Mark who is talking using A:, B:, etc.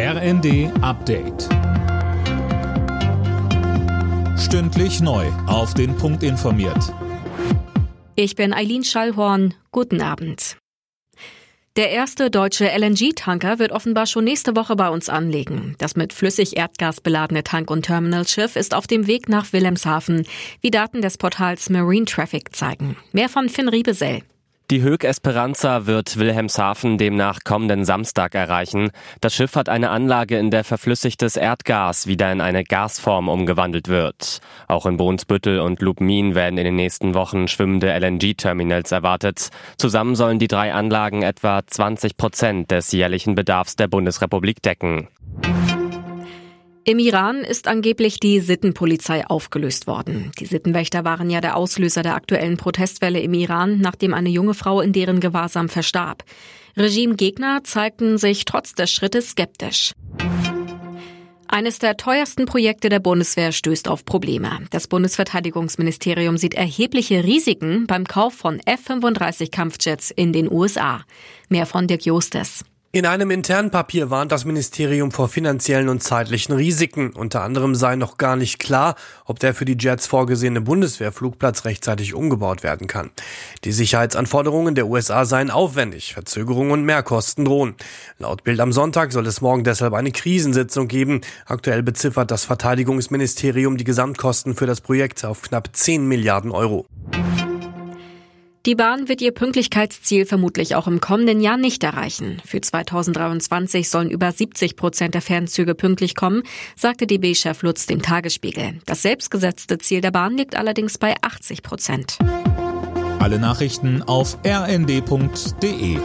A: RND Update. Stündlich neu. Auf den Punkt informiert.
B: Ich bin Eileen Schallhorn. Guten Abend. Der erste deutsche LNG-Tanker wird offenbar schon nächste Woche bei uns anlegen. Das mit Flüssig-Erdgas beladene Tank- und Terminalschiff ist auf dem Weg nach Wilhelmshaven, wie Daten des Portals Marine Traffic zeigen. Mehr von Finn Riebesell.
C: Die Höck Esperanza wird Wilhelmshaven demnach kommenden Samstag erreichen. Das Schiff hat eine Anlage, in der verflüssigtes Erdgas wieder in eine Gasform umgewandelt wird. Auch in Bohnsbüttel und Lubmin werden in den nächsten Wochen schwimmende LNG-Terminals erwartet. Zusammen sollen die drei Anlagen etwa 20 Prozent des jährlichen Bedarfs der Bundesrepublik decken.
B: Im Iran ist angeblich die Sittenpolizei aufgelöst worden. Die Sittenwächter waren ja der Auslöser der aktuellen Protestwelle im Iran, nachdem eine junge Frau in deren Gewahrsam verstarb. Regimegegner zeigten sich trotz des Schrittes skeptisch. Eines der teuersten Projekte der Bundeswehr stößt auf Probleme. Das Bundesverteidigungsministerium sieht erhebliche Risiken beim Kauf von F-35 Kampfjets in den USA. Mehr von Dirk Jostes.
D: In einem internen Papier warnt das Ministerium vor finanziellen und zeitlichen Risiken. Unter anderem sei noch gar nicht klar, ob der für die Jets vorgesehene Bundeswehrflugplatz rechtzeitig umgebaut werden kann. Die Sicherheitsanforderungen der USA seien aufwendig, Verzögerungen und Mehrkosten drohen. Laut Bild am Sonntag soll es morgen deshalb eine Krisensitzung geben. Aktuell beziffert das Verteidigungsministerium die Gesamtkosten für das Projekt auf knapp 10 Milliarden Euro.
B: Die Bahn wird ihr Pünktlichkeitsziel vermutlich auch im kommenden Jahr nicht erreichen. Für 2023 sollen über 70 Prozent der Fernzüge pünktlich kommen, sagte DB-Chef Lutz dem Tagesspiegel. Das selbstgesetzte Ziel der Bahn liegt allerdings bei 80 Prozent.
A: Alle Nachrichten auf rnd.de